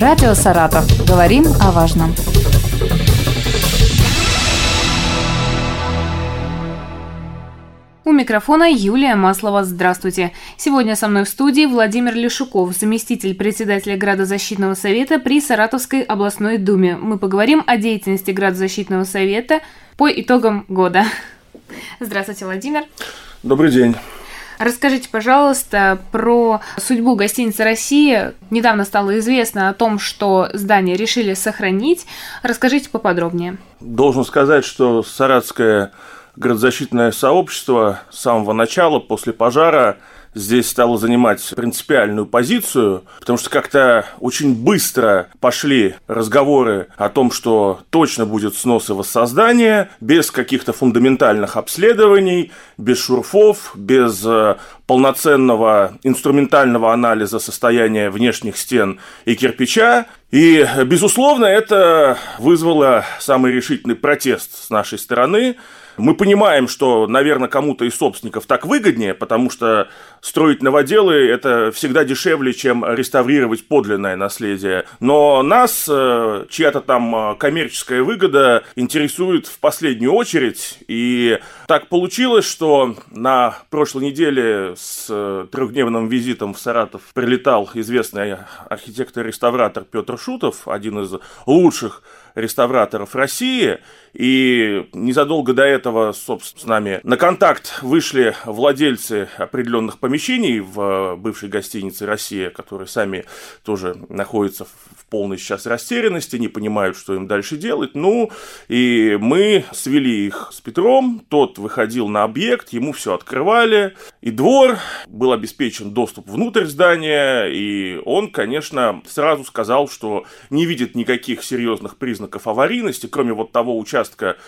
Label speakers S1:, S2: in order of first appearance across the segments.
S1: Радио «Саратов». Говорим о важном. У микрофона Юлия Маслова. Здравствуйте. Сегодня со мной в студии Владимир Лешуков, заместитель председателя Градозащитного совета при Саратовской областной думе. Мы поговорим о деятельности Градозащитного совета по итогам года. Здравствуйте, Владимир.
S2: Добрый день.
S1: Расскажите, пожалуйста, про судьбу гостиницы «Россия». Недавно стало известно о том, что здание решили сохранить. Расскажите поподробнее.
S2: Должен сказать, что Саратская градозащитное сообщество с самого начала, после пожара, здесь стало занимать принципиальную позицию, потому что как-то очень быстро пошли разговоры о том, что точно будет снос и воссоздание, без каких-то фундаментальных обследований, без шурфов, без э, полноценного инструментального анализа состояния внешних стен и кирпича. И, безусловно, это вызвало самый решительный протест с нашей стороны – мы понимаем, что, наверное, кому-то из собственников так выгоднее, потому что строить новоделы – это всегда дешевле, чем реставрировать подлинное наследие. Но нас э, чья-то там э, коммерческая выгода интересует в последнюю очередь. И так получилось, что на прошлой неделе с э, трехдневным визитом в Саратов прилетал известный архитектор-реставратор Петр Шутов, один из лучших реставраторов России. И незадолго до этого, собственно, с нами на контакт вышли владельцы определенных помещений в бывшей гостинице «Россия», которые сами тоже находятся в полной сейчас растерянности, не понимают, что им дальше делать. Ну, и мы свели их с Петром, тот выходил на объект, ему все открывали, и двор, был обеспечен доступ внутрь здания, и он, конечно, сразу сказал, что не видит никаких серьезных признаков аварийности, кроме вот того участка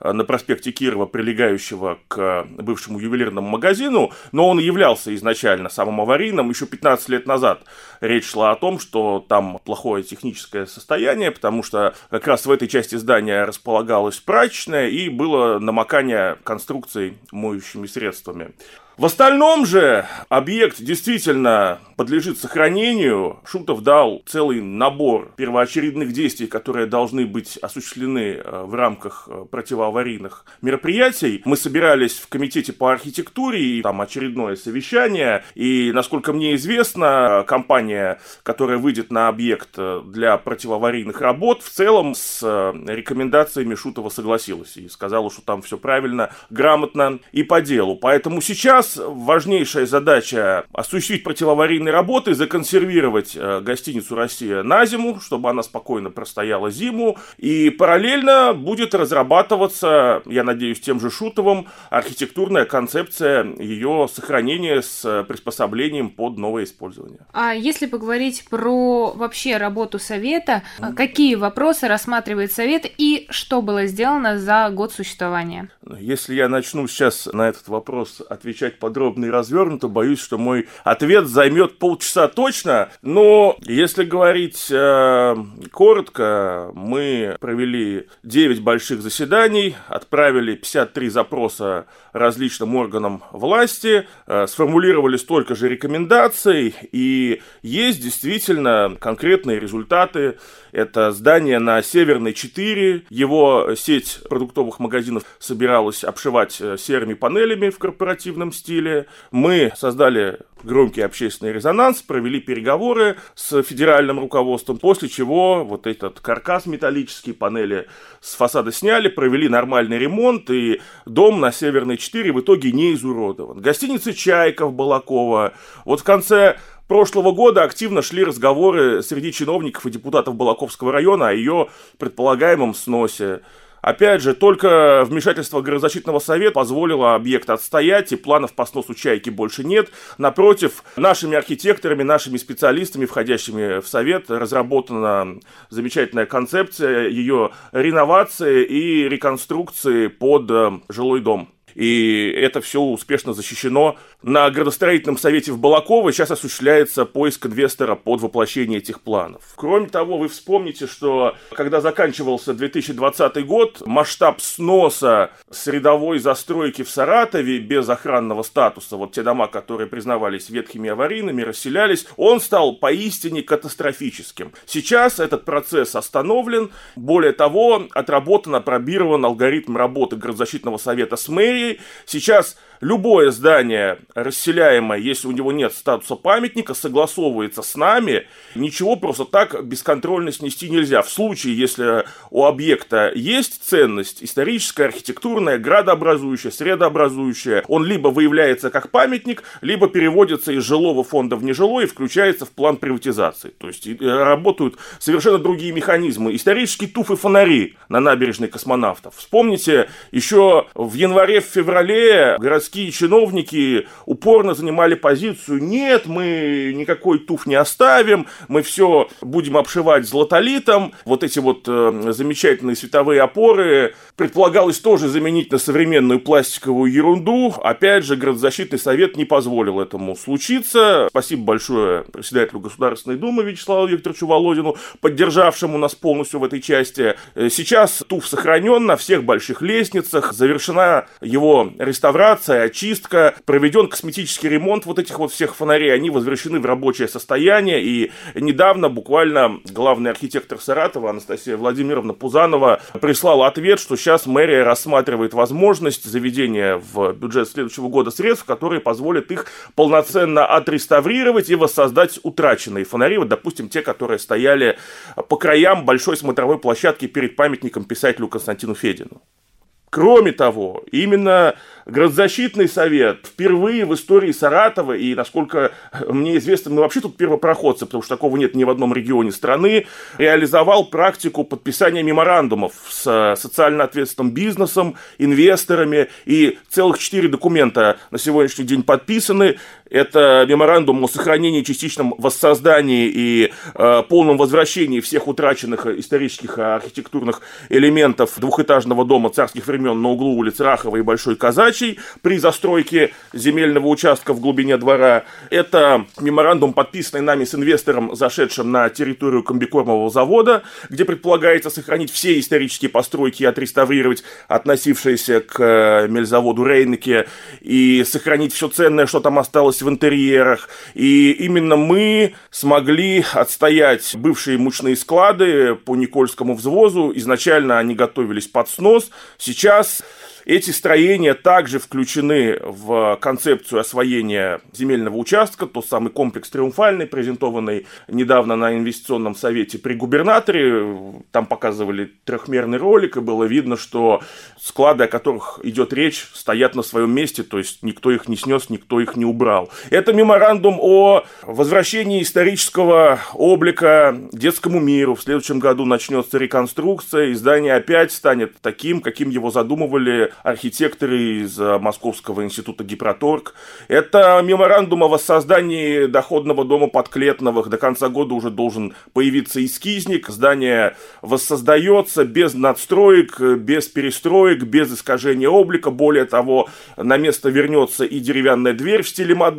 S2: э, на проспекте Кирова, прилегающего к бывшему ювелирному магазину, но он являлся изначально самым аварийным еще 15 лет назад. Речь шла о том, что там плохое техническое состояние, потому что как раз в этой части здания располагалась прачечная и было намокание конструкций моющими средствами. В остальном же объект действительно подлежит сохранению. Шутов дал целый набор первоочередных действий, которые должны быть осуществлены э, в рамках э, противоаварийных мероприятий. Мы собирались в комитете по архитектуре, и там очередное совещание, и, насколько мне известно, компания, которая выйдет на объект э, для противоаварийных работ, в целом с рекомендациями Шутова согласилась и сказала, что там все правильно, грамотно и по делу. Поэтому сейчас нас важнейшая задача осуществить противоаварийные работы, законсервировать э, гостиницу «Россия» на зиму, чтобы она спокойно простояла зиму. И параллельно будет разрабатываться, я надеюсь, тем же Шутовым, архитектурная концепция ее сохранения с приспособлением под новое использование.
S1: А если поговорить про вообще работу Совета, mm. какие вопросы рассматривает Совет и что было сделано за год существования?
S2: Если я начну сейчас на этот вопрос отвечать отвечать подробно и развернуто. Боюсь, что мой ответ займет полчаса точно. Но если говорить э, коротко, мы провели 9 больших заседаний, отправили 53 запроса различным органам власти, э, сформулировали столько же рекомендаций, и есть действительно конкретные результаты. Это здание на Северной 4, его сеть продуктовых магазинов собиралась обшивать э, серыми панелями в корпоративном стиле. Мы создали громкий общественный резонанс, провели переговоры с федеральным руководством, после чего вот этот каркас металлический, панели с фасада сняли, провели нормальный ремонт, и дом на Северной 4 в итоге не изуродован. Гостиница «Чайка» в Балаково. Вот в конце прошлого года активно шли разговоры среди чиновников и депутатов Балаковского района о ее предполагаемом сносе. Опять же, только вмешательство Градозащитного совета позволило объект отстоять, и планов по сносу чайки больше нет. Напротив, нашими архитекторами, нашими специалистами, входящими в совет, разработана замечательная концепция ее реновации и реконструкции под э, жилой дом. И это все успешно защищено. На градостроительном совете в Балаково сейчас осуществляется поиск инвестора под воплощение этих планов. Кроме того, вы вспомните, что когда заканчивался 2020 год, масштаб сноса средовой застройки в Саратове без охранного статуса, вот те дома, которые признавались ветхими аварийными, расселялись, он стал поистине катастрофическим. Сейчас этот процесс остановлен. Более того, отработан, опробирован алгоритм работы градозащитного совета с мэрией. Сейчас любое здание расселяемое, если у него нет статуса памятника, согласовывается с нами. Ничего просто так бесконтрольно снести нельзя. В случае, если у объекта есть ценность историческая, архитектурная, градообразующая, средообразующая, он либо выявляется как памятник, либо переводится из жилого фонда в нежилой и включается в план приватизации. То есть э, работают совершенно другие механизмы. Исторические туфы фонари на набережной космонавтов. Вспомните, еще в январе-феврале городские городские чиновники упорно занимали позицию, нет, мы никакой туф не оставим, мы все будем обшивать золотолитом, вот эти вот э, замечательные световые опоры. Предполагалось тоже заменить на современную пластиковую ерунду, опять же, градозащитный совет не позволил этому случиться. Спасибо большое председателю Государственной Думы Вячеславу Викторовичу Володину, поддержавшему нас полностью в этой части. Э, сейчас туф сохранен на всех больших лестницах, завершена его реставрация, очистка, проведен косметический ремонт вот этих вот всех фонарей, они возвращены в рабочее состояние, и недавно буквально главный архитектор Саратова Анастасия Владимировна Пузанова прислала ответ, что сейчас мэрия рассматривает возможность заведения в бюджет следующего года средств, которые позволят их полноценно отреставрировать и воссоздать утраченные фонари, вот, допустим, те, которые стояли по краям большой смотровой площадки перед памятником писателю Константину Федину. Кроме того, именно Градозащитный совет впервые в истории Саратова, и, насколько мне известно, мы вообще тут первопроходцы, потому что такого нет ни в одном регионе страны, реализовал практику подписания меморандумов с социально ответственным бизнесом, инвесторами, и целых четыре документа на сегодняшний день подписаны. Это меморандум о сохранении, частичном воссоздании и э, полном возвращении всех утраченных исторических архитектурных элементов двухэтажного дома царских времен на углу улиц Рахова и Большой задачей при застройке земельного участка в глубине двора. Это меморандум, подписанный нами с инвестором, зашедшим на территорию комбикормового завода, где предполагается сохранить все исторические постройки и отреставрировать относившиеся к э, мельзаводу Рейнеке и сохранить все ценное, что там осталось в интерьерах. И именно мы смогли отстоять бывшие мучные склады по Никольскому взвозу. Изначально они готовились под снос. Сейчас эти строения также включены в концепцию освоения земельного участка, тот самый комплекс «Триумфальный», презентованный недавно на инвестиционном совете при губернаторе. Там показывали трехмерный ролик, и было видно, что склады, о которых идет речь, стоят на своем месте, то есть никто их не снес, никто их не убрал. Это меморандум о возвращении исторического облика детскому миру. В следующем году начнется реконструкция, и здание опять станет таким, каким его задумывали архитекторы из э, Московского института Гипроторг. Это меморандум о воссоздании доходного дома Подклетновых. До конца года уже должен появиться эскизник. Здание воссоздается без надстроек, без перестроек, без искажения облика. Более того, на место вернется и деревянная дверь в стиле модерн,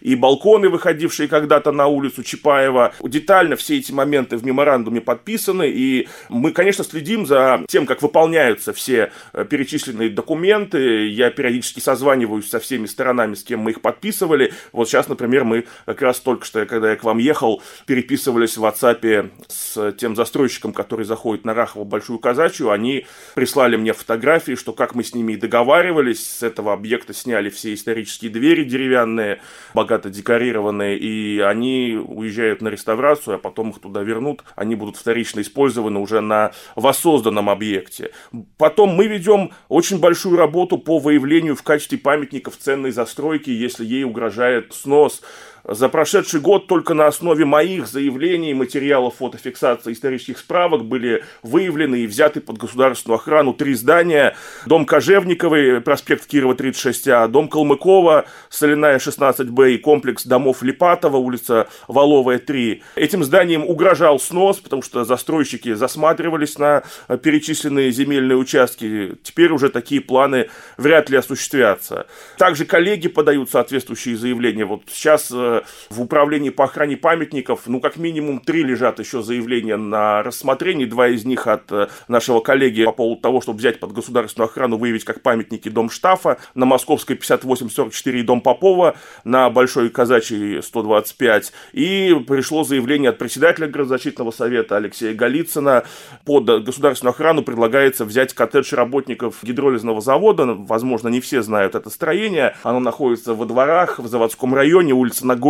S2: и балконы, выходившие когда-то на улицу Чапаева. Детально все эти моменты в меморандуме подписаны, и мы, конечно, следим за тем, как выполняются все э, перечисленные документы, я периодически созваниваюсь со всеми сторонами, с кем мы их подписывали. Вот сейчас, например, мы как раз только что, когда я к вам ехал, переписывались в WhatsApp с тем застройщиком, который заходит на Рахово Большую Казачью. Они прислали мне фотографии, что как мы с ними и договаривались, с этого объекта сняли все исторические двери деревянные, богато декорированные, и они уезжают на реставрацию, а потом их туда вернут. Они будут вторично использованы уже на воссозданном объекте. Потом мы ведем очень большую работу по выявлению в качестве памятников ценной застройки, если ей угрожает снос. За прошедший год только на основе моих заявлений, материалов фотофиксации исторических справок были выявлены и взяты под государственную охрану три здания. Дом Кожевниковой, проспект Кирова, 36А, дом Калмыкова, Соляная, 16Б и комплекс домов Липатова, улица Воловая, 3. Этим зданиям угрожал снос, потому что застройщики засматривались на перечисленные земельные участки. Теперь уже такие планы вряд ли осуществятся. Также коллеги подают соответствующие заявления. Вот сейчас э, в управлении по охране памятников, ну, как минимум три лежат еще заявления на рассмотрении. Два из них от э, нашего коллеги по поводу того, чтобы взять под государственную охрану, выявить как памятники дом Штафа, на Московской 5844 дом Попова, на Большой Казачьей 125. И пришло заявление от председателя градозащитного совета Алексея Голицына. Под государственную охрану предлагается взять коттедж работников гидролизного завода. Возможно, не все знают это строение. Оно находится во дворах в заводском районе, улица Нагорная,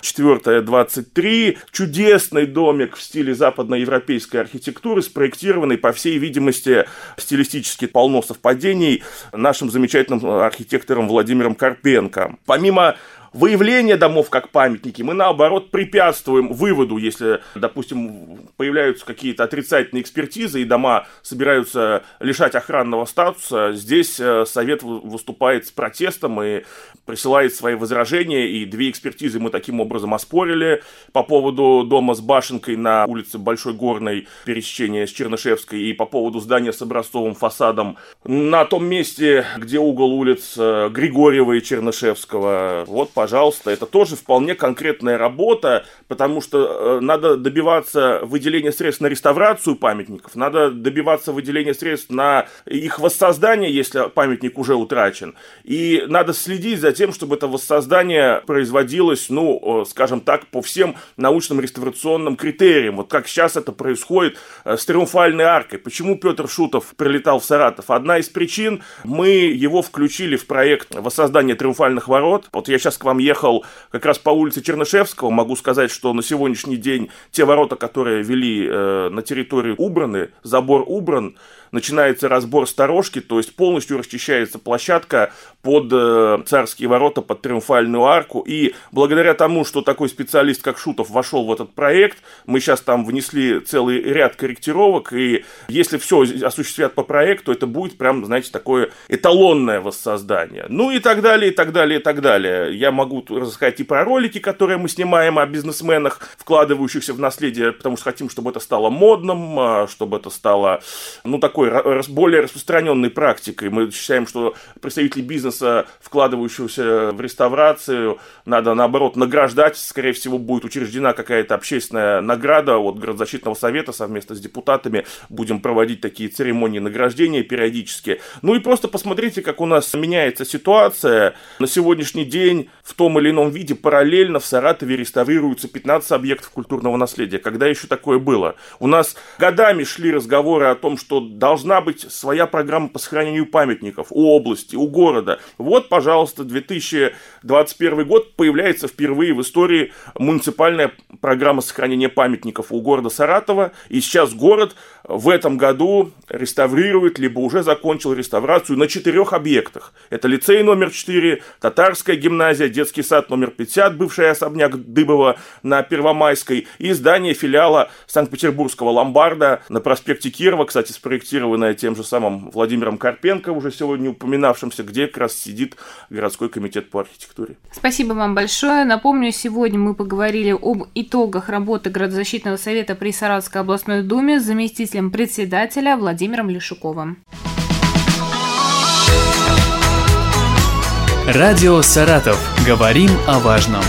S2: 4 23. Чудесный домик в стиле западноевропейской архитектуры, спроектированный, по всей видимости, стилистически полно совпадений нашим замечательным архитектором Владимиром Карпенко. Помимо выявление домов как памятники, мы наоборот препятствуем выводу, если, допустим, появляются какие-то отрицательные экспертизы и дома собираются лишать охранного статуса, здесь э, Совет выступает с протестом и присылает свои возражения, и две экспертизы мы таким образом оспорили по поводу дома с башенкой на улице Большой Горной, пересечения с Чернышевской, и по поводу здания с образцовым фасадом на том месте, где угол улиц э, Григорьева и Чернышевского. Вот, пожалуйста, это тоже вполне конкретная работа, потому что э, надо добиваться выделения средств на реставрацию памятников, надо добиваться выделения средств на их воссоздание, если памятник уже утрачен, и надо следить за тем, чтобы это воссоздание производилось, ну, э, скажем так, по всем научным реставрационным критериям, вот как сейчас это происходит э, с Триумфальной аркой. Почему Петр Шутов прилетал в Саратов? Одна из причин, мы его включили в проект воссоздания Триумфальных ворот. Вот я сейчас к вам вам ехал как раз по улице Чернышевского, могу сказать, что на сегодняшний день те ворота, которые вели э, на территорию убраны, забор убран, начинается разбор сторожки, то есть полностью расчищается площадка под э, царские ворота, под триумфальную арку. И благодаря тому, что такой специалист, как Шутов, вошел в этот проект, мы сейчас там внесли целый ряд корректировок, и если все осуществят по проекту, это будет прям, знаете, такое эталонное воссоздание. Ну и так далее, и так далее, и так далее. Я могу рассказать и про ролики, которые мы снимаем о бизнесменах, вкладывающихся в наследие, потому что хотим, чтобы это стало модным, а, чтобы это стало, ну, такой такой более распространенной практикой. Мы считаем, что представители бизнеса, вкладывающегося в реставрацию, надо, наоборот, награждать. Скорее всего, будет учреждена какая-то общественная награда от Городзащитного совета совместно с депутатами. Будем проводить такие церемонии награждения периодически. Ну и просто посмотрите, как у нас меняется ситуация. На сегодняшний день в том или ином виде параллельно в Саратове реставрируются 15 объектов культурного наследия. Когда еще такое было? У нас годами шли разговоры о том, что должны должна быть своя программа по сохранению памятников у области, у города. Вот, пожалуйста, 2021 год появляется впервые в истории муниципальная программа сохранения памятников у города Саратова. И сейчас город в этом году реставрирует, либо уже закончил реставрацию на четырех объектах. Это лицей номер 4, Татарская гимназия, детский сад номер 50, бывший особняк Дыбова на Первомайской и здание филиала Санкт-Петербургского ломбарда на проспекте Кирова, кстати, спроектировано спроектированная тем же самым Владимиром Карпенко, уже сегодня упоминавшимся, где как раз сидит городской комитет по архитектуре.
S1: Спасибо вам большое. Напомню, сегодня мы поговорили об итогах работы Градозащитного совета при Саратовской областной думе с заместителем председателя Владимиром Лешуковым.
S3: Радио «Саратов». Говорим о важном.